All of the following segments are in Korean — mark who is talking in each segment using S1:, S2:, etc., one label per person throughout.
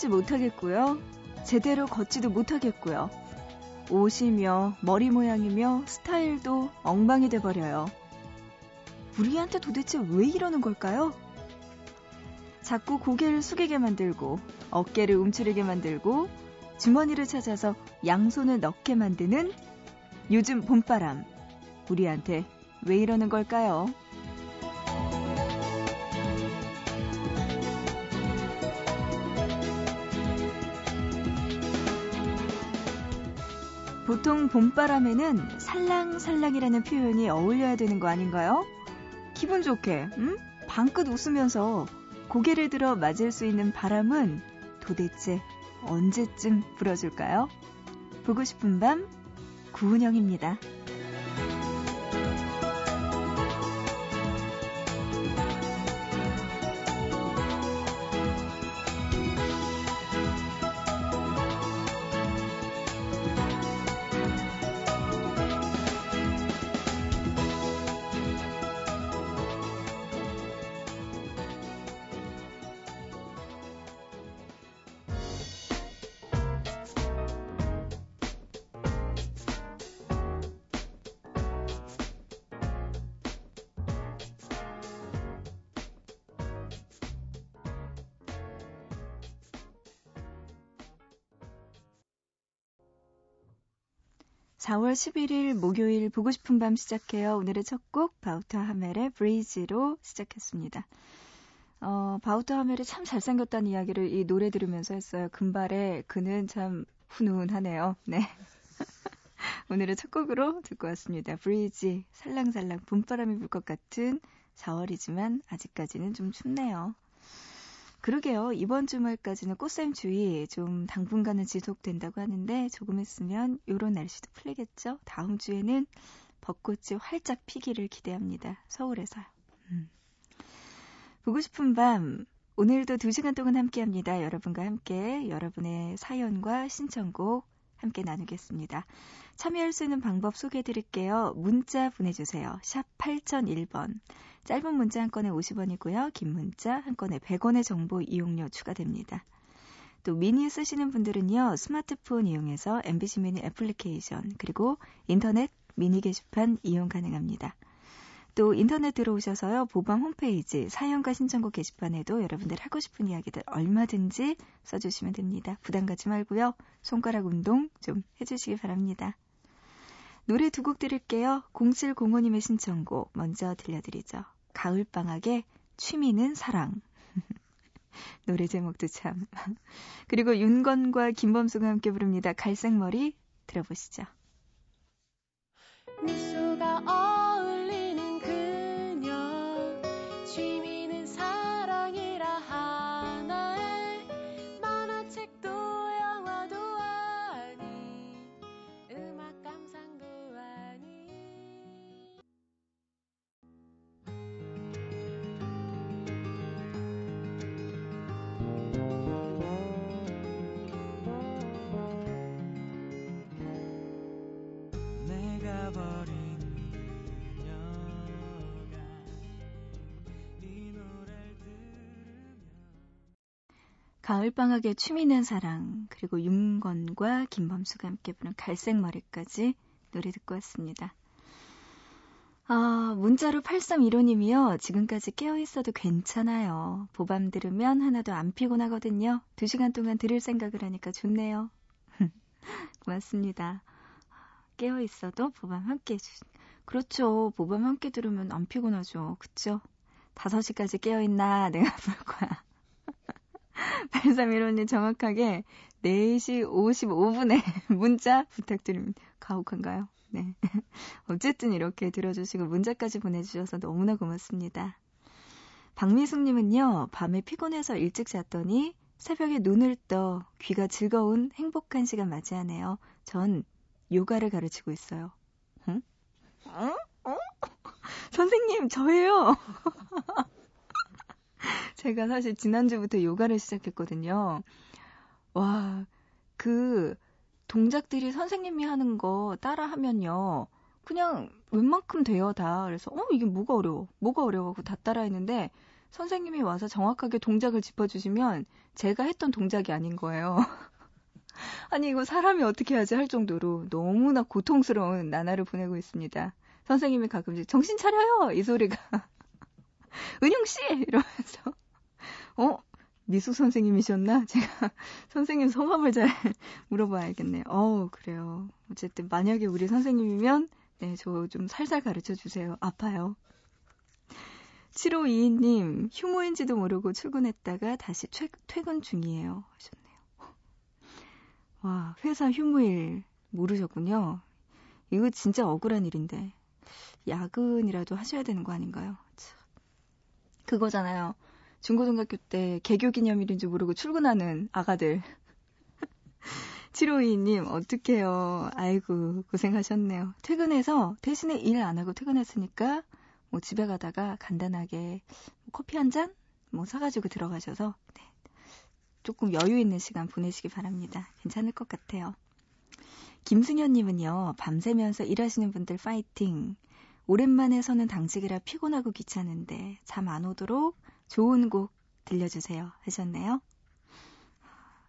S1: 뜨지 못하겠고요. 제대로 걷지도 못하겠고요. 옷이며 머리 모양이며 스타일도 엉망이 돼버려요. 우리한테 도대체 왜 이러는 걸까요? 자꾸 고개를 숙이게 만들고 어깨를 움츠리게 만들고 주머니를 찾아서 양손을 넣게 만드는 요즘 봄바람. 우리한테 왜 이러는 걸까요? 보통 봄바람에는 살랑살랑이라는 표현이 어울려야 되는 거 아닌가요? 기분 좋게, 음? 방긋 웃으면서 고개를 들어 맞을 수 있는 바람은 도대체 언제쯤 불어줄까요? 보고 싶은 밤, 구은영입니다. 11일 목요일 보고 싶은 밤 시작해요. 오늘의 첫 곡 바우터 하멜의 브리지로 시작했습니다. 어, 바우터 하멜이 참 잘생겼다는 이야기를 이 노래 들으면서 했어요. 금발에 그는 참 훈훈하네요. 네. 오늘의 첫 곡으로 듣고 왔습니다. 브리지 살랑살랑 봄바람이 불 것 같은 4월이지만 아직까지는 좀 춥네요. 그러게요. 이번 주말까지는 꽃샘추위 좀 당분간은 지속된다고 하는데 조금 있으면 요런 날씨도 풀리겠죠? 다음 주에는 벚꽃이 활짝 피기를 기대합니다. 서울에서요. 음. 보고 싶은 밤 오늘도 2시간 동안 함께합니다. 여러분과 함께 여러분의 사연과 신청곡 함께 나누겠습니다. 참여할 수 있는 방법 소개해 드릴게요. 문자 보내주세요. 샵 8001번. 짧은 문자 한 건에 50원이고요. 긴 문자 한 건에 100원의 정보 이용료 추가됩니다. 또 미니 쓰시는 분들은요. 스마트폰 이용해서 MBC 미니 애플리케이션 그리고 인터넷 미니 게시판 이용 가능합니다. 또 인터넷 들어오셔서요. 보밤 홈페이지 사연과 신청곡 게시판에도 여러분들 하고 싶은 이야기들 얼마든지 써주시면 됩니다. 부담 갖지 말고요. 손가락 운동 좀 해주시기 바랍니다. 노래 두 곡 들을게요. 0705님의 신청곡 먼저 들려드리죠. 가을방학의 취미는 사랑. 노래 제목도 참. 그리고 윤건과 김범수가 함께 부릅니다. 갈색머리 들어보시죠. 미소가 가을방학의 취미는 사랑, 그리고 윤건과 김범수가 함께 부른 갈색머리까지 노래 듣고 왔습니다. 아, 문자로 8315님이요. 지금까지 깨어있어도 괜찮아요. 보밤 들으면 하나도 안 피곤하거든요. 2시간 동안 들을 생각을 하니까 좋네요. 고맙습니다. 깨어있어도 보밤 함께 해주신. 그렇죠. 보밤 함께 들으면 안 피곤하죠. 그쵸? 5시까지 깨어있나? 내가 볼 거야. 8315님 정확하게 4시 55분에 문자 부탁드립니다. 가혹한가요? 네. 어쨌든 이렇게 들어주시고 문자까지 보내주셔서 너무나 고맙습니다. 박미숙님은요, 밤에 피곤해서 일찍 잤더니 새벽에 눈을 떠 귀가 즐거운 행복한 시간 맞이하네요. 전 요가를 가르치고 있어요. 응? 어? 어? 선생님, 저예요! 제가 사실 지난주부터 요가를 시작했거든요. 와, 그 동작들이 선생님이 하는 거 따라 하면요. 그냥 웬만큼 돼요, 다. 그래서, 어, 이게 뭐가 어려워? 뭐가 어려워? 하고 다 따라 했는데, 선생님이 와서 정확하게 동작을 짚어주시면 제가 했던 동작이 아닌 거예요. 아니, 이거 사람이 어떻게 하지 할 정도로 너무나 고통스러운 나날을 보내고 있습니다. 선생님이 가끔씩 정신 차려요! 이 소리가. 은영씨! 이러면서. 어? 미숙 선생님이셨나? 제가 선생님 성함을 잘 물어봐야겠네요. 어우, 그래요. 어쨌든 만약에 우리 선생님이면 네, 저 좀 살살 가르쳐 주세요. 아파요. 7522님, 휴무인지도 모르고 출근했다가 다시 퇴, 퇴근 중이에요. 하셨네요. 와, 회사 휴무일 모르셨군요. 이거 진짜 억울한 일인데. 야근이라도 하셔야 되는 거 아닌가요? 참. 그거잖아요. 중고등학교 때 개교 기념일인지 모르고 출근하는 아가들. 752님, 어떡해요. 아이고, 고생하셨네요. 퇴근해서 대신에 일 안 하고 퇴근했으니까 뭐 집에 가다가 간단하게 커피 한 잔? 뭐 사가지고 들어가셔서 네. 조금 여유 있는 시간 보내시기 바랍니다. 괜찮을 것 같아요. 김승현님은요, 밤새면서 일하시는 분들 파이팅. 오랜만에 서는 당직이라 피곤하고 귀찮은데 잠 안 오도록 좋은 곡 들려주세요 하셨네요.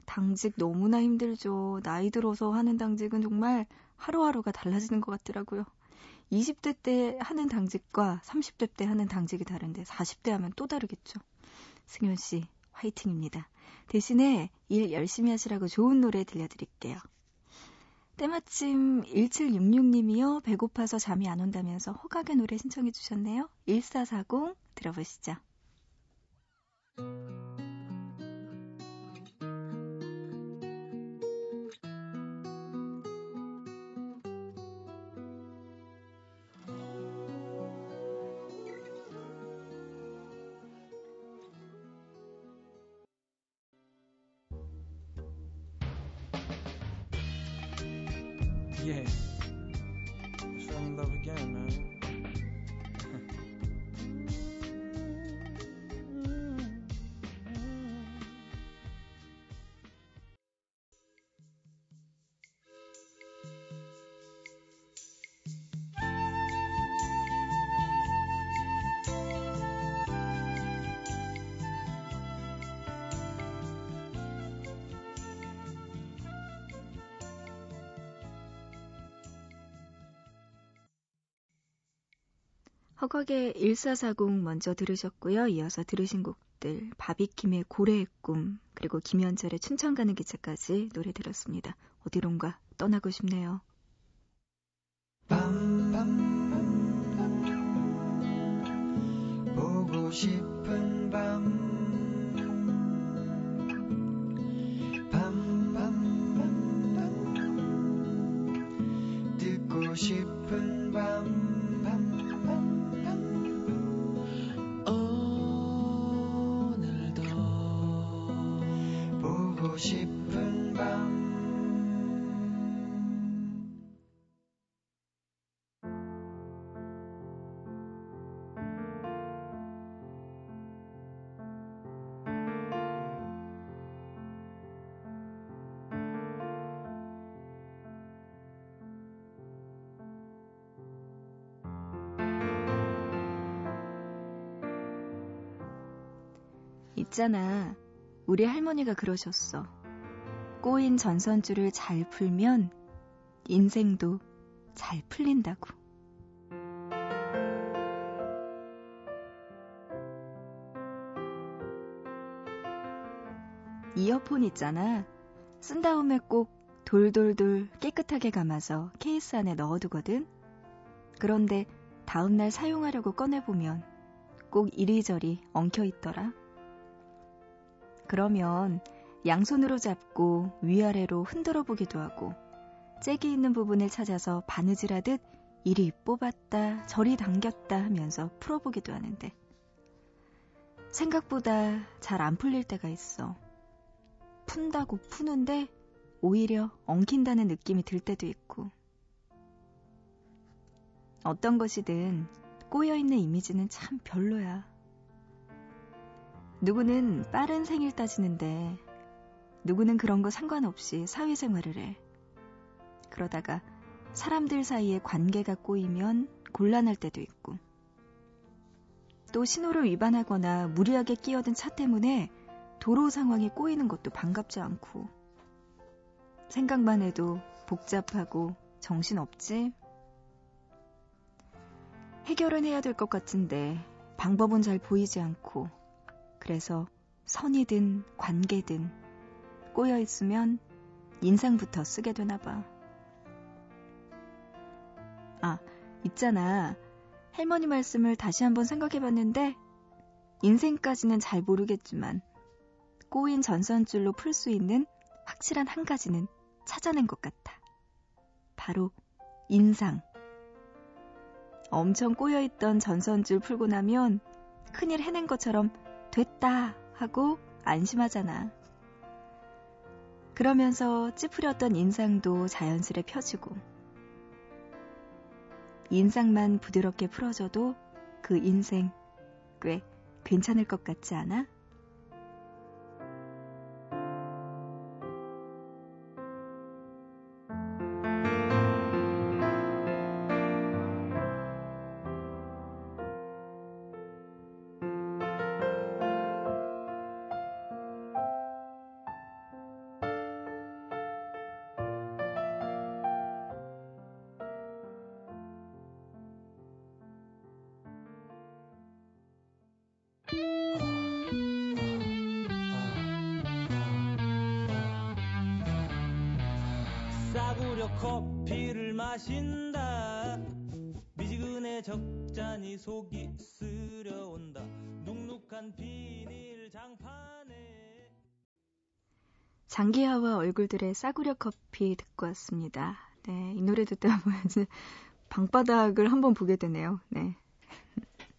S1: 당직 너무나 힘들죠. 나이 들어서 하는 당직은 정말 하루하루가 달라지는 것 같더라고요. 20대 때 하는 당직과 30대 때 하는 당직이 다른데 40대 하면 또 다르겠죠. 승현 씨, 화이팅입니다. 대신에 일 열심히 하시라고 좋은 노래 들려드릴게요. 때마침 1766님이요. 배고파서 잠이 안 온다면서 허각의 노래 신청해 주셨네요. 1440 들어보시죠. 허걱의 1440 먼저 들으셨고요. 이어서 들으신 곡들 바비킴의 고래의 꿈 그리고 김현철의 춘천 가는 기차까지 노래 들었습니다. 어디론가 떠나고 싶네요. 밤, 밤, 밤, 보고 싶은 밤 밤, 밤, 밤, 밤 듣고 싶은 밤 있잖아. 우리 할머니가 그러셨어. 꼬인 전선줄을 잘 풀면 인생도 잘 풀린다고. 이어폰 있잖아. 쓴 다음에 꼭 돌돌돌 깨끗하게 감아서 케이스 안에 넣어두거든. 그런데 다음날 사용하려고 꺼내보면 꼭 이리저리 엉켜 있더라. 그러면 양손으로 잡고 위아래로 흔들어 보기도 하고 잭이 있는 부분을 찾아서 바느질 하듯 이리 뽑았다 저리 당겼다 하면서 풀어보기도 하는데 생각보다 잘 안 풀릴 때가 있어. 푼다고 푸는데 오히려 엉킨다는 느낌이 들 때도 있고 어떤 것이든 꼬여있는 이미지는 참 별로야. 누구는 빠른 생일 따지는데 누구는 그런 거 상관없이 사회생활을 해. 그러다가 사람들 사이에 관계가 꼬이면 곤란할 때도 있고. 또 신호를 위반하거나 무리하게 끼어든 차 때문에 도로 상황이 꼬이는 것도 반갑지 않고 생각만 해도 복잡하고 정신없지? 해결은 해야 될 것 같은데 방법은 잘 보이지 않고 그래서 선이든 관계든 꼬여 있으면 인상부터 쓰게 되나 봐. 아, 있잖아. 할머니 말씀을 다시 한번 생각해 봤는데 인생까지는 잘 모르겠지만 꼬인 전선줄로 풀 수 있는 확실한 한 가지는 찾아낸 것 같아. 바로 인상. 엄청 꼬여있던 전선줄 풀고 나면 큰일 해낸 것처럼 됐다 하고 안심하잖아. 그러면서 찌푸렸던 인상도 자연스레 펴지고 인상만 부드럽게 풀어줘도 그 인생 꽤 괜찮을 것 같지 않아? 장기하와 얼굴들의 싸구려 커피 듣고 왔습니다. 네, 이 노래 듣다 보면 방바닥을 한번 보게 되네요. 네.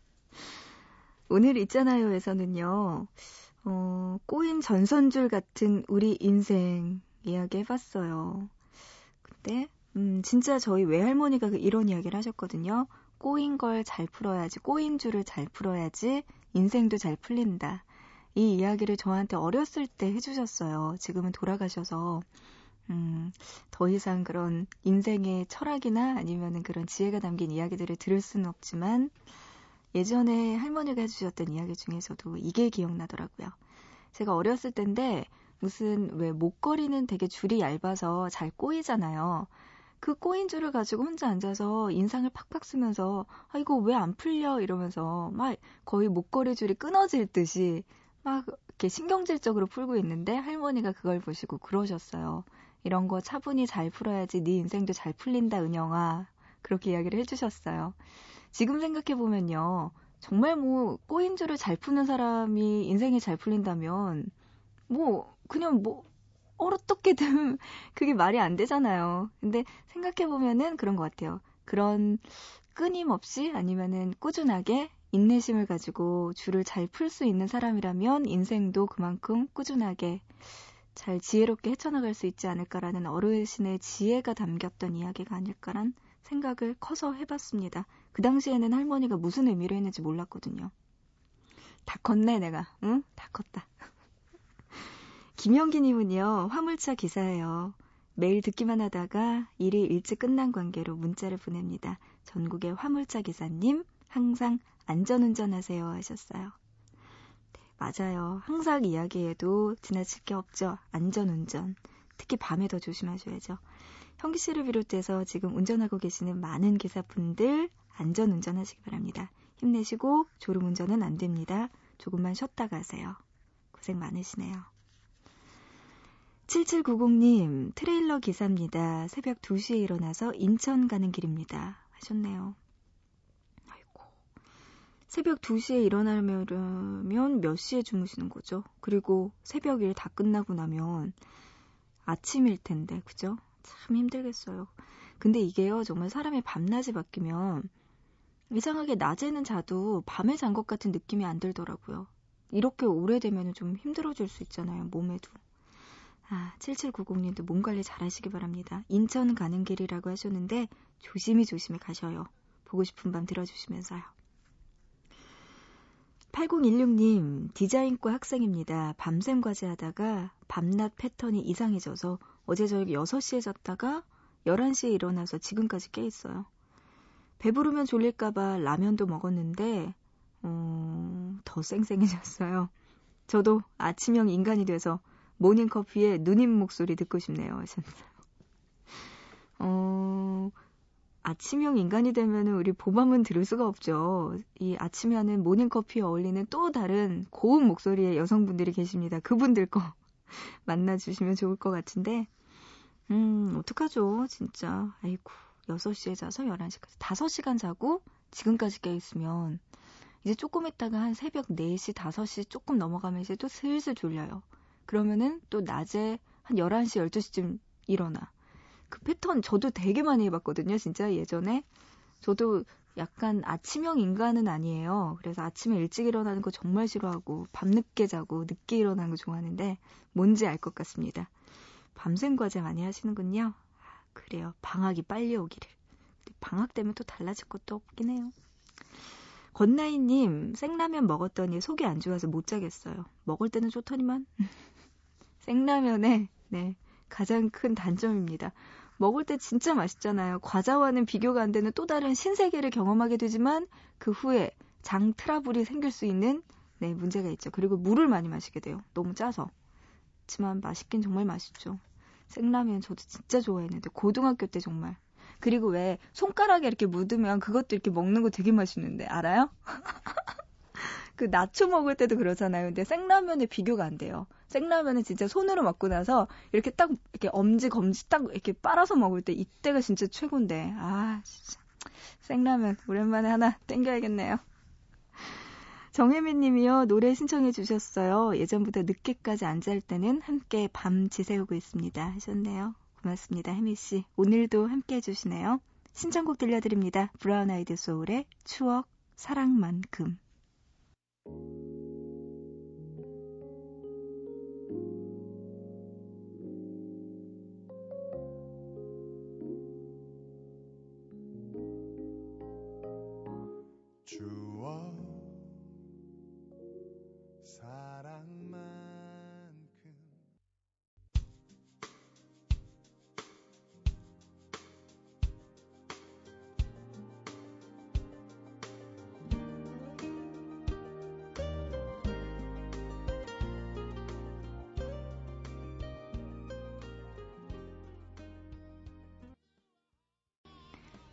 S1: 오늘 있잖아요에서는요, 어, 꼬인 전선줄 같은 우리 인생 이야기 해봤어요. 근데, 음, 진짜 저희 외할머니가 그 이런 이야기를 하셨거든요. 꼬인 걸 잘 풀어야지, 꼬인 줄을 잘 풀어야지 인생도 잘 풀린다. 이 이야기를 저한테 어렸을 때 해주셨어요. 지금은 돌아가셔서, 음, 더 이상 그런 인생의 철학이나 아니면 그런 지혜가 담긴 이야기들을 들을 수는 없지만, 예전에 할머니가 해주셨던 이야기 중에서도 이게 기억나더라고요. 제가 어렸을 때인데 무슨 왜 목걸이는 되게 줄이 얇아서 잘 꼬이잖아요. 그 꼬인 줄을 가지고 혼자 앉아서 인상을 팍팍 쓰면서 아 이거 왜 안 풀려 이러면서 막 거의 목걸이 줄이 끊어질 듯이 막 이렇게 신경질적으로 풀고 있는데 할머니가 그걸 보시고 그러셨어요. 이런 거 차분히 잘 풀어야지 네 인생도 잘 풀린다 은영아 그렇게 이야기를 해주셨어요. 지금 생각해보면요. 정말 뭐, 꼬인 줄을 잘 푸는 사람이 인생이 잘 풀린다면, 뭐, 그냥 뭐, 어떻게든 그게 말이 안 되잖아요. 근데 생각해보면은 그런 것 같아요. 그런 끊임없이 아니면은 꾸준하게 인내심을 가지고 줄을 잘 풀 수 있는 사람이라면 인생도 그만큼 꾸준하게 잘 지혜롭게 헤쳐나갈 수 있지 않을까라는 어르신의 지혜가 담겼던 이야기가 아닐까란 생각을 커서 해봤습니다. 그 당시에는 할머니가 무슨 의미로 했는지 몰랐거든요. 다 컸네, 내가. 응? 다 컸다. 김영기님은요, 화물차 기사예요. 매일 듣기만 하다가 일이 일찍 끝난 관계로 문자를 보냅니다. 전국의 화물차 기사님, 항상 안전운전 하세요 하셨어요. 네, 맞아요. 항상 이야기해도 지나칠 게 없죠. 안전운전. 특히 밤에 더 조심하셔야죠. 형기 씨를 비롯해서 지금 운전하고 계시는 많은 기사분들 안전 운전 하시기 바랍니다. 힘내시고 졸음 운전은 안 됩니다. 조금만 쉬었다 가세요. 고생 많으시네요. 7790님, 트레일러 기사입니다. 새벽 2시에 일어나서 인천 가는 길입니다. 하셨네요. 새벽 2시에 일어나려면 몇 시에 주무시는 거죠? 그리고 새벽 일 다 끝나고 나면 아침일 텐데, 그죠? 참 힘들겠어요. 근데 이게요, 정말 사람의 밤낮이 바뀌면 이상하게 낮에는 자도 밤에 잔 것 같은 느낌이 안 들더라고요. 이렇게 오래되면 좀 힘들어질 수 있잖아요, 몸에도. 아, 7790님도 몸 관리 잘 하시기 바랍니다. 인천 가는 길이라고 하셨는데 조심히 조심히 가셔요. 보고 싶은 밤 들어주시면서요. 8016님, 디자인과 학생입니다. 밤샘 과제 하다가 밤낮 패턴이 이상해져서 어제 저녁 6시에 잤다가 11시에 일어나서 지금까지 깨 있어요. 배부르면 졸릴까봐 라면도 먹었는데 어, 더 쌩쌩해졌어요. 저도 아침형 인간이 돼서 모닝커피에 누님 목소리 듣고 싶네요. 하셨어요. 어, 아침형 인간이 되면은 우리 보밤은 들을 수가 없죠. 이 아침에 하는 모닝커피에 어울리는 또 다른 고운 목소리의 여성분들이 계십니다. 그분들 거 만나주시면 좋을 것 같은데, 음, 어떡하죠, 진짜. 아이고, 6시에 자서 11시까지. 5시간 자고 지금까지 깨있으면, 이제 조금 있다가 한 새벽 4시, 5시 조금 넘어가면 이제 또 슬슬 졸려요. 그러면은 또 낮에 한 11시, 12시쯤 일어나. 그 패턴 저도 되게 많이 해봤거든요. 진짜 예전에. 저도 약간 아침형 인간은 아니에요. 그래서 아침에 일찍 일어나는 거 정말 싫어하고 밤늦게 자고 늦게 일어나는 거 좋아하는데 뭔지 알 것 같습니다. 밤샘 과제 많이 하시는군요. 그래요. 방학이 빨리 오기를. 방학 되면 또 달라질 것도 없긴 해요. 권나희님, 생라면 먹었더니 속이 안 좋아서 못 자겠어요. 먹을 때는 좋더니만. 생라면의, 네, 가장 큰 단점입니다. 먹을 때 진짜 맛있잖아요. 과자와는 비교가 안 되는 또 다른 신세계를 경험하게 되지만 그 후에 장 트러블이 생길 수 있는 네, 문제가 있죠. 그리고 물을 많이 마시게 돼요. 너무 짜서. 그렇지만 맛있긴 정말 맛있죠. 생라면 저도 진짜 좋아했는데 고등학교 때 정말. 그리고 왜 손가락에 이렇게 묻으면 그것도 이렇게 먹는 거 되게 맛있는데 알아요? 그 나초 먹을 때도 그러잖아요. 근데 생라면에 비교가 안 돼요. 생라면은 진짜 손으로 먹고 나서 이렇게 딱 이렇게 엄지 검지 딱 이렇게 빨아서 먹을 때 이때가 진짜 최고인데 아 진짜 생라면 오랜만에 하나 땡겨야겠네요. 정혜민 님이요, 노래 신청해 주셨어요. 예전부터 늦게까지 안잘 때는 함께 밤 지새우고 있습니다. 하셨네요. 고맙습니다, 혜미 씨. 오늘도 함께 해주시네요. 신청곡 들려드립니다. 브라운 아이드 소울의 추억, 사랑만큼. you.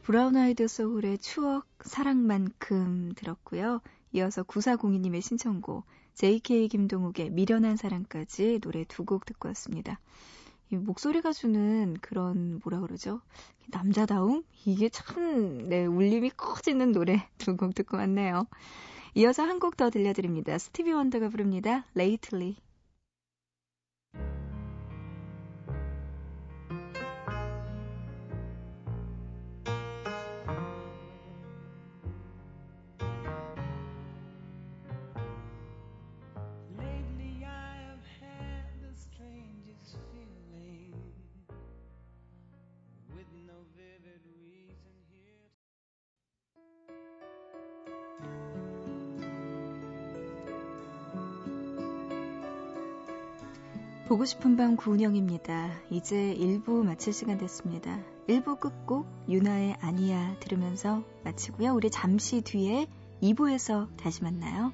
S1: 브라운 아이드 소울의 추억 사랑만큼 들었고요. 이어서 9402님의 신청곡 JK 김동욱의 미련한 사랑까지 노래 두 곡 듣고 왔습니다. 이 목소리가 주는 그런 뭐라 그러죠? 남자다움? 이게 참 네, 울림이 커지는 노래 두 곡 듣고 왔네요. 이어서 한 곡 더 들려드립니다. 스티비 원더가 부릅니다. Lately. 보고 싶은 밤 구은영입니다. 이제 1부 마칠 시간 됐습니다. 1부 끝곡 유나의 아니야 들으면서 마치고요. 우리 잠시 뒤에 2부에서 다시 만나요.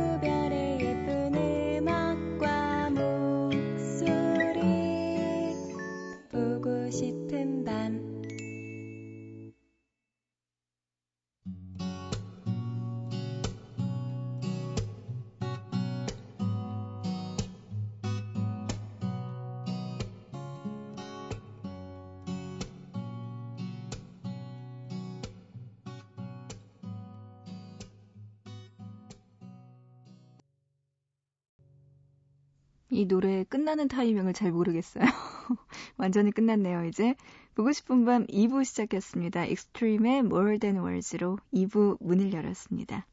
S1: 노래 끝나는 타이밍을 잘 모르겠어요. 완전히 끝났네요, 이제. 보고 싶은 밤 2부 시작했습니다. 익스트림의 More Than Words로 2부 문을 열었습니다.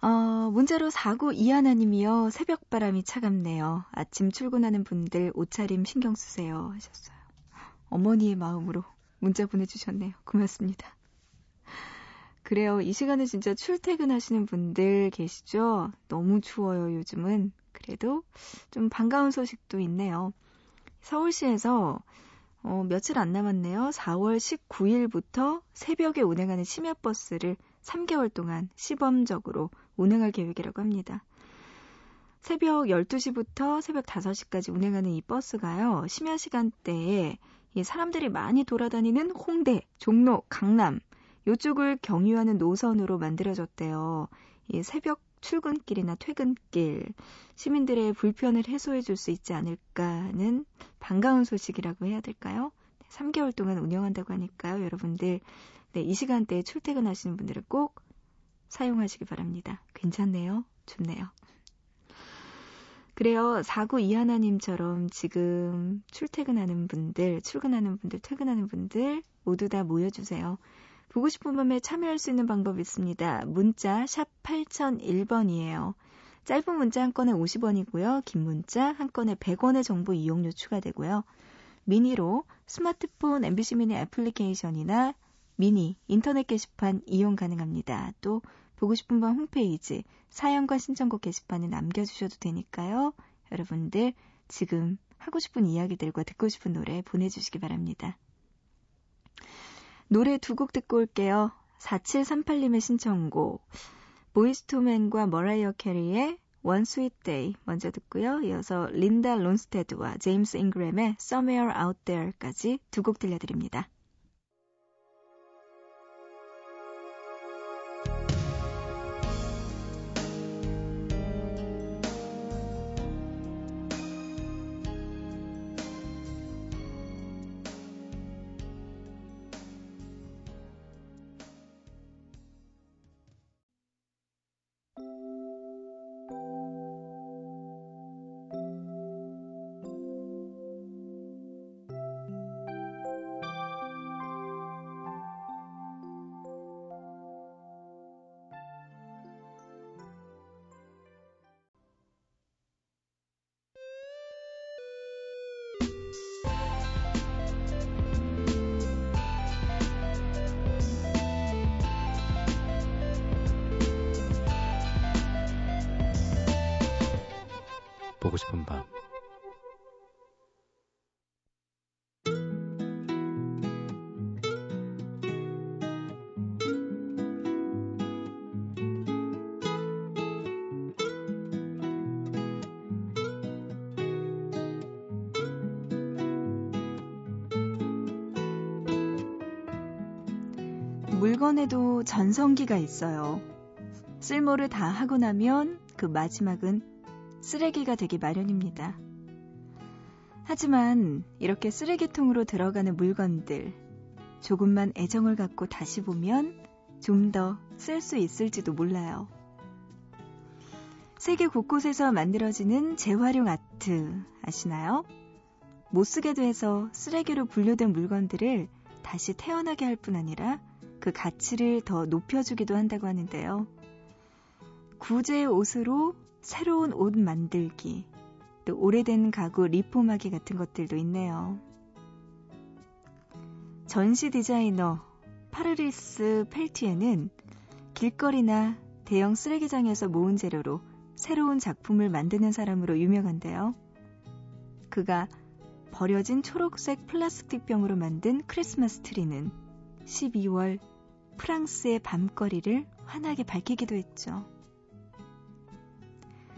S1: 어, 문자로 4구 이하나님이요. 새벽 바람이 차갑네요. 아침 출근하는 분들 옷차림 신경 쓰세요. 하셨어요. 어머니의 마음으로 문자 보내주셨네요. 고맙습니다. 그래요. 이 시간에 진짜 출퇴근하시는 분들 계시죠? 너무 추워요, 요즘은. 그래도 좀 반가운 소식도 있네요. 서울시에서 어, 며칠 안 남았네요. 4월 19일부터 새벽에 운행하는 심야버스를 3개월 동안 시범적으로 운행할 계획이라고 합니다. 새벽 12시부터 새벽 5시까지 운행하는 이 버스가요, 심야 시간대에 사람들이 많이 돌아다니는 홍대, 종로, 강남, 요쪽을 경유하는 노선으로 만들어졌대요. 이 새벽 출근길이나 퇴근길, 시민들의 불편을 해소해 줄 수 있지 않을까는 반가운 소식이라고 해야 될까요? 3개월 동안 운영한다고 하니까요. 여러분들, 네, 이 시간대에 출퇴근하시는 분들은 꼭 사용하시기 바랍니다. 괜찮네요. 좋네요. 그래요. 사구 이하나님처럼 지금 출퇴근하는 분들, 출근하는 분들, 퇴근하는 분들 모두 다 모여주세요. 보고 싶은 밤에 참여할 수 있는 방법이 있습니다. 문자 샵 8001번이에요. 짧은 문자 한 건에 50원이고요. 긴 문자 한 건에 100원의 정보 이용료 추가되고요. 미니로 스마트폰 MBC 미니 애플리케이션이나 미니 인터넷 게시판 이용 가능합니다. 또 보고 싶은 밤 홈페이지 사연과 신청곡 게시판에 남겨주셔도 되니까요. 여러분들 지금 하고 싶은 이야기들과 듣고 싶은 노래 보내주시기 바랍니다. 노래 두 곡 듣고 올게요. 4738님의 신청곡 보이스투맨과 머라이어 캐리의 One Sweet Day 먼저 듣고요. 이어서 린다 론스테드와 제임스 잉그램의 Somewhere Out There까지 두 곡 들려드립니다. 물건에도 전성기가 있어요. 쓸모를 다 하고 나면 그 마지막은 쓰레기가 되기 마련입니다. 하지만 이렇게 쓰레기통으로 들어가는 물건들, 조금만 애정을 갖고 다시 보면 좀 더 쓸 수 있을지도 몰라요. 세계 곳곳에서 만들어지는 재활용 아트 아시나요? 못 쓰게 돼서 쓰레기로 분류된 물건들을 다시 태어나게 할 뿐 아니라 그 가치를 더 높여주기도 한다고 하는데요. 구제의 옷으로 새로운 옷 만들기, 또 오래된 가구 리폼하기 같은 것들도 있네요. 전시 디자이너 파르리스 펠티에는 길거리나 대형 쓰레기장에서 모은 재료로 새로운 작품을 만드는 사람으로 유명한데요. 그가 버려진 초록색 플라스틱 병으로 만든 크리스마스 트리는 12월 프랑스의 밤거리를 환하게 밝히기도 했죠.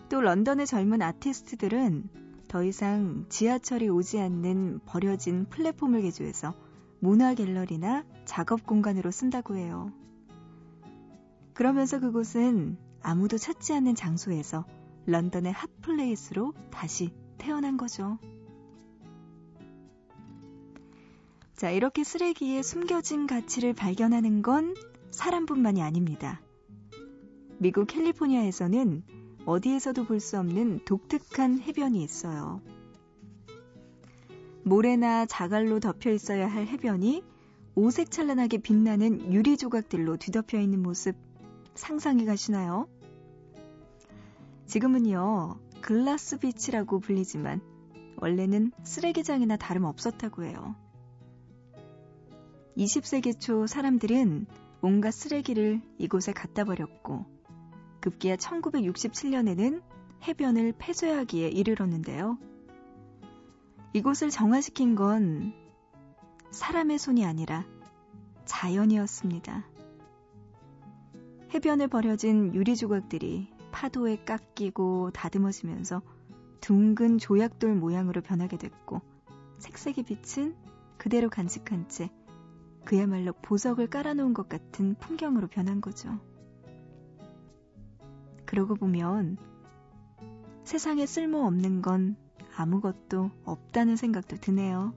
S1: 또 런던의 젊은 아티스트들은 더 이상 지하철이 오지 않는 버려진 플랫폼을 개조해서 문화 갤러리나 작업 공간으로 쓴다고 해요. 그러면서 그곳은 아무도 찾지 않는 장소에서 런던의 hot place로 다시 태어난 거죠. 자, 이렇게 쓰레기에 숨겨진 가치를 발견하는 건 사람뿐만이 아닙니다. 미국 캘리포니아에서는 어디에서도 볼 수 없는 독특한 해변이 있어요. 모래나 자갈로 덮여 있어야 할 해변이 오색 찬란하게 빛나는 유리 조각들로 뒤덮여 있는 모습 상상이 가시나요? 지금은요, 글라스 비치라고 불리지만 원래는 쓰레기장이나 다름 없었다고 해요. 20세기 초 사람들은 온갖 쓰레기를 이곳에 갖다 버렸고 급기야 1967년에는 해변을 폐쇄하기에 이르렀는데요. 이곳을 정화시킨 건 사람의 손이 아니라 자연이었습니다. 해변에 버려진 유리 조각들이 파도에 깎이고 다듬어지면서 둥근 조약돌 모양으로 변하게 됐고 색색이 비친 그대로 간직한 채 그야말로 보석을 깔아놓은 것 같은 풍경으로 변한 거죠. 그러고 보면 세상에 쓸모없는 건 아무것도 없다는 생각도 드네요.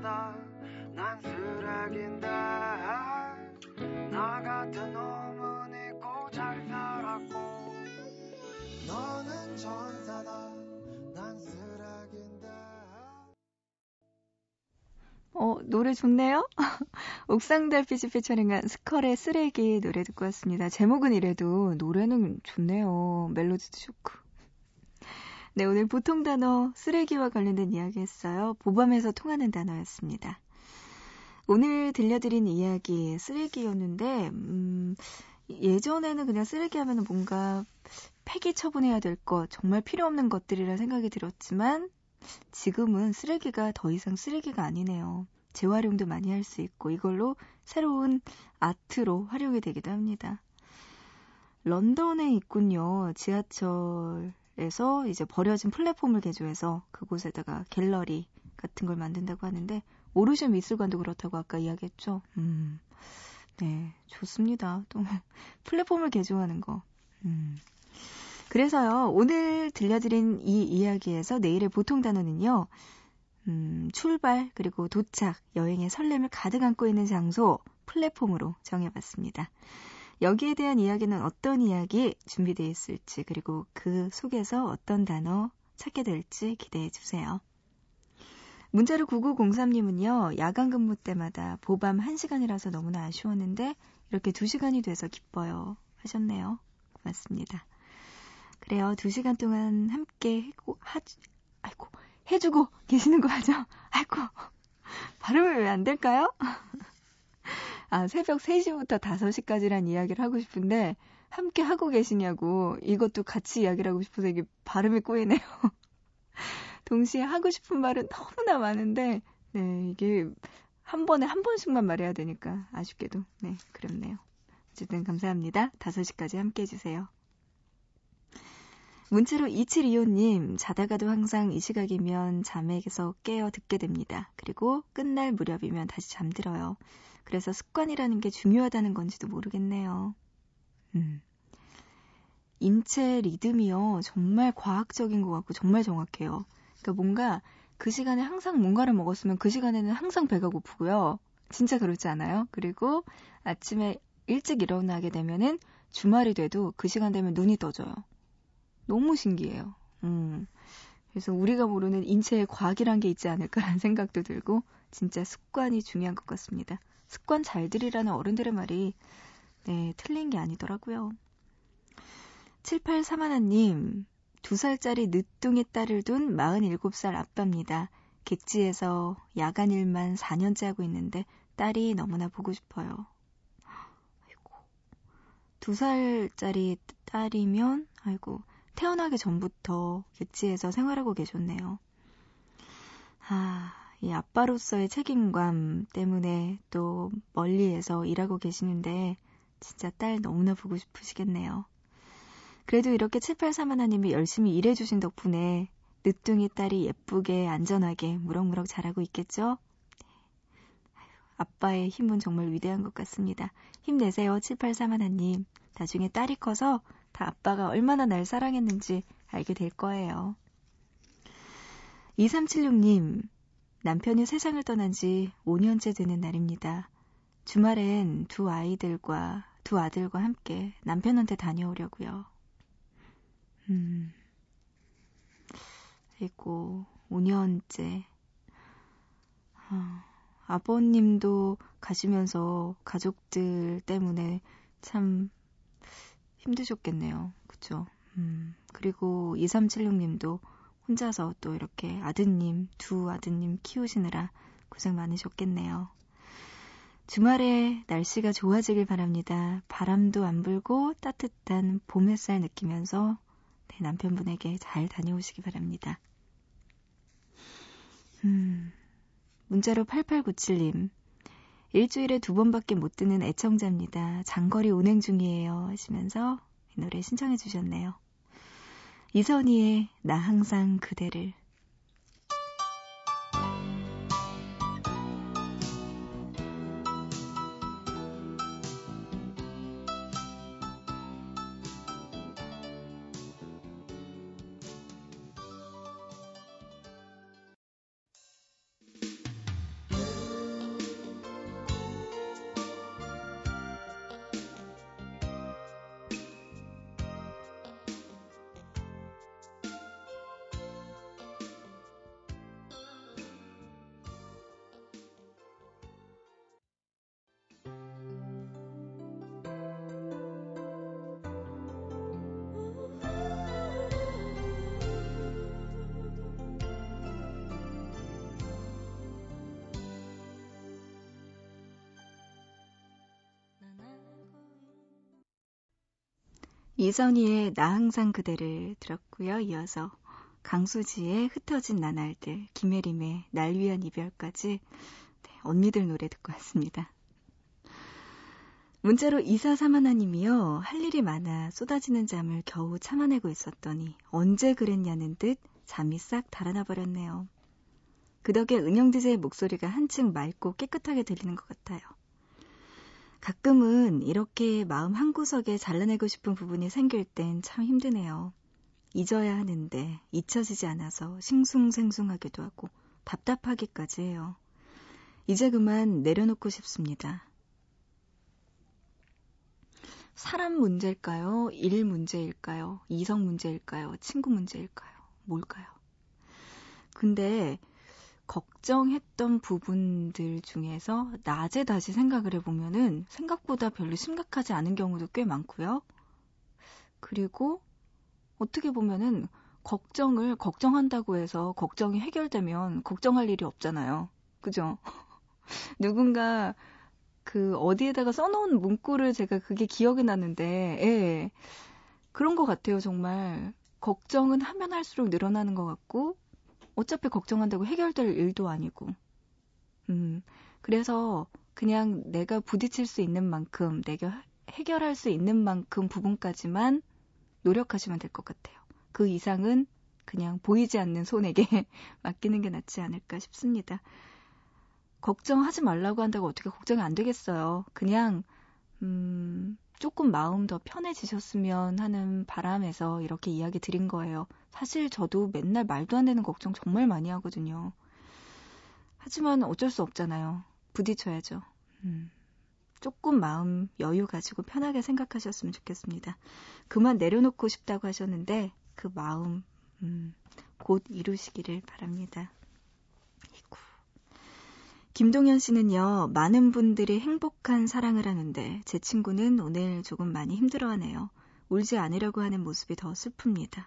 S2: 천사다 난 쓰레기인다 나 같은 놈은 있고 잘 살았고 너는 천사다 난 쓰레기인다
S1: 어, 노래 좋네요? 옥상달빛이 피처링한 스컬의 쓰레기 노래 듣고 왔습니다. 제목은 이래도 노래는 좋네요. 멜로디도 좋고. 네, 오늘 보통 단어 쓰레기와 관련된 이야기 했어요. 보밤에서 통하는 단어였습니다. 오늘 들려드린 이야기 쓰레기였는데, 음, 예전에는 그냥 쓰레기 하면 뭔가 폐기 처분해야 될 것, 정말 필요 없는 것들이라 생각이 들었지만, 지금은 쓰레기가 더 이상 쓰레기가 아니네요. 재활용도 많이 할 수 있고, 이걸로 새로운 아트로 활용이 되기도 합니다. 런던에 있군요. 지하철 에서 이제 버려진 플랫폼을 개조해서 그곳에다가 갤러리 같은 걸 만든다고 하는데 오르쉐 미술관도 그렇다고 아까 이야기했죠. 음, 네, 좋습니다. 또 플랫폼을 개조하는 거. 음. 그래서요 오늘 들려드린 이 이야기에서 내일의 보통 단어는요. 음, 출발 그리고 도착 여행의 설렘을 가득 안고 있는 장소 플랫폼으로 정해봤습니다. 여기에 대한 이야기는 어떤 이야기 준비되어 있을지 그리고 그 속에서 어떤 단어 찾게 될지 기대해 주세요. 문자로 9903님은요, 야간 근무 때마다 보밤 1시간이라서 너무나 아쉬웠는데, 이렇게 2시간이 돼서 기뻐요. 하셨네요. 고맙습니다. 그래요. 2시간 동안 함께 해고, 하, 아이고, 해주고 계시는 거 맞죠? 아이고, 발음이 왜 안 될까요? 아, 새벽 3시부터 5시까지란 이야기를 하고 싶은데, 함께 하고 계시냐고, 이것도 같이 이야기를 하고 싶어서 이게 발음이 꼬이네요. 동시에 하고 싶은 말은 너무나 많은데, 네, 이게 한 번에 한 번씩만 말해야 되니까, 아쉽게도, 네, 그렇네요. 어쨌든 감사합니다. 5시까지 함께 해주세요. 문자로 2725님, 자다가도 항상 이 시각이면 잠에서 깨어 듣게 됩니다. 그리고 끝날 무렵이면 다시 잠들어요. 그래서 습관이라는 게 중요하다는 건지도 모르겠네요. 음. 인체 리듬이요. 정말 과학적인 것 같고 정말 정확해요. 그러니까 뭔가 그 시간에 항상 뭔가를 먹었으면 그 시간에는 항상 배가 고프고요. 진짜 그렇지 않아요? 그리고 아침에 일찍 일어나게 되면은 주말이 돼도 그 시간 되면 눈이 떠져요. 너무 신기해요. 음. 그래서 우리가 모르는 인체의 과학이란 게 있지 않을까라는 생각도 들고 진짜 습관이 중요한 것 같습니다. 습관 잘 들이라는 어른들의 말이 네, 틀린 게 아니더라고요. 7831님, 2살짜리 늦둥이 딸을 둔 47살 아빠입니다. 객지에서 야간 일만 4년째 하고 있는데 딸이 너무나 보고 싶어요. 아이고. 2살짜리 딸이면, 아이고, 태어나기 전부터 객지에서 생활하고 계셨네요. 아, 이 아빠로서의 책임감 때문에 또 멀리에서 일하고 계시는데 진짜 딸 너무나 보고 싶으시겠네요. 그래도 이렇게 7831님이 열심히 일해주신 덕분에 늦둥이 딸이 예쁘게 안전하게 무럭무럭 자라고 있겠죠? 아빠의 힘은 정말 위대한 것 같습니다. 힘내세요, 783 하나님. 나중에 딸이 커서 다 아빠가 얼마나 날 사랑했는지 알게 될 거예요. 2376님, 남편이 세상을 떠난 지 5년째 되는 날입니다. 주말엔 두 아이들과, 두 아들과 함께 남편한테 다녀오려고요. 음, 아이고, 5년째. 아, 아버님도 가시면서 가족들 때문에 참 힘드셨겠네요. 그쵸? 음, 그리고 2376님도 혼자서 또 이렇게 아드님, 두 아드님 키우시느라 고생 많으셨겠네요. 주말에 날씨가 좋아지길 바랍니다. 바람도 안 불고 따뜻한 봄 햇살 느끼면서 네, 남편분에게 잘 다녀오시기 바랍니다. 음, 문자로 8897님. 일주일에 두 번밖에 못 듣는 애청자입니다. 장거리 운행 중이에요. 하시면서 이 노래 신청해 주셨네요. 이선희의 나 항상 그대를 이선희의 나 항상 그대를 들었고요. 이어서 강수지의 흩어진 나날들, 김혜림의 날 위한 이별까지 네, 언니들 노래 듣고 왔습니다. 문자로 이사삼하나님이요. 할 일이 많아 쏟아지는 잠을 겨우 참아내고 있었더니 언제 그랬냐는 듯 잠이 싹 달아나 버렸네요. 그 덕에 은영디제의 목소리가 한층 맑고 깨끗하게 들리는 것 같아요. 가끔은 이렇게 마음 한구석에 잘라내고 싶은 부분이 생길 땐 참 힘드네요. 잊어야 하는데 잊혀지지 않아서 싱숭생숭하기도 하고 답답하기까지 해요. 이제 그만 내려놓고 싶습니다. 사람 문제일까요? 일 문제일까요? 이성 문제일까요? 친구 문제일까요? 뭘까요? 근데 걱정했던 부분들 중에서 낮에 다시 생각을 해보면은 생각보다 별로 심각하지 않은 경우도 꽤 많고요. 그리고 어떻게 보면은 걱정을 걱정한다고 해서 걱정이 해결되면 걱정할 일이 없잖아요. 그죠? 누군가 그 어디에다가 써놓은 문구를 제가 그게 기억이 나는데, 예. 그런 것 같아요, 정말. 걱정은 하면 할수록 늘어나는 것 같고, 어차피 걱정한다고 해결될 일도 아니고. 음, 그래서 그냥 내가 부딪힐 수 있는 만큼, 내가 해결할 수 있는 만큼 부분까지만 노력하시면 될 것 같아요. 그 이상은 그냥 보이지 않는 손에게 맡기는 게 낫지 않을까 싶습니다. 걱정하지 말라고 한다고 어떻게 걱정이 안 되겠어요. 그냥, 음, 조금 마음 더 편해지셨으면 하는 바람에서 이렇게 이야기 드린 거예요. 사실 저도 맨날 말도 안 되는 걱정 정말 많이 하거든요. 하지만 어쩔 수 없잖아요. 부딪혀야죠. 음, 조금 마음 여유 가지고 편하게 생각하셨으면 좋겠습니다. 그만 내려놓고 싶다고 하셨는데 그 마음 음, 곧 이루시기를 바랍니다. 김동현 씨는요, 많은 분들이 행복한 사랑을 하는데 제 친구는 오늘 조금 많이 힘들어하네요. 울지 않으려고 하는 모습이 더 슬픕니다.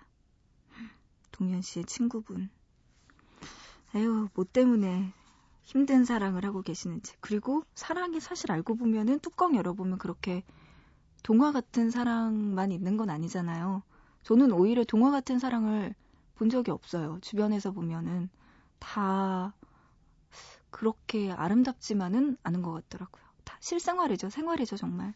S1: 동현 씨의 친구분. 에휴, 뭐 때문에 힘든 사랑을 하고 계시는지. 그리고 사랑이 사실 알고 보면은 뚜껑 열어보면 그렇게 동화 같은 사랑만 있는 건 아니잖아요. 저는 오히려 동화 같은 사랑을 본 적이 없어요. 주변에서 보면은 다 그렇게 아름답지만은 않은 것 같더라고요. 다 실생활이죠. 생활이죠, 정말.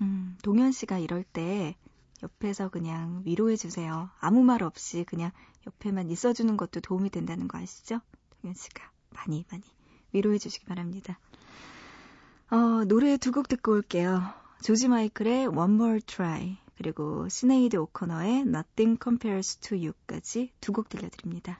S1: 음, 동현 씨가 이럴 때 옆에서 그냥 위로해 주세요. 아무 말 없이 그냥 옆에만 있어주는 것도 도움이 된다는 거 아시죠? 동현 씨가 많이 많이 위로해 주시기 바랍니다. 어, 노래 두 곡 듣고 올게요. 조지 마이클의 One More Try 그리고 시네이드 오커너의 Nothing Compares to You까지 두 곡 들려드립니다.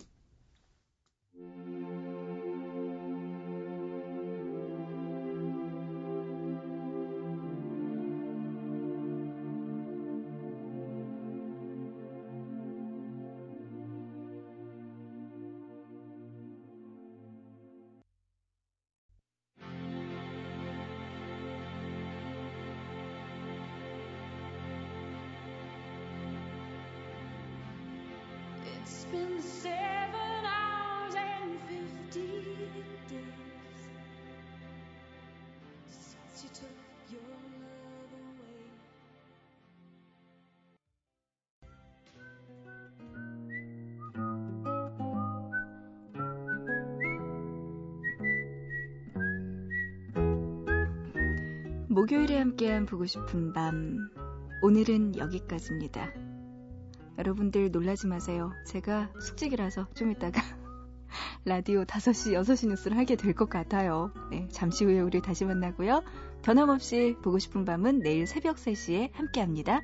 S1: 목요일에 함께한 보고 싶은 밤. 오늘은 여기까지입니다. 여러분들 놀라지 마세요. 제가 숙직이라서 좀 이따가 라디오 5시, 6시 뉴스를 하게 될 것 같아요. 네, 잠시 후에 우리 다시 만나고요. 변함없이 보고 싶은 밤은 내일 새벽 3시에 함께 합니다.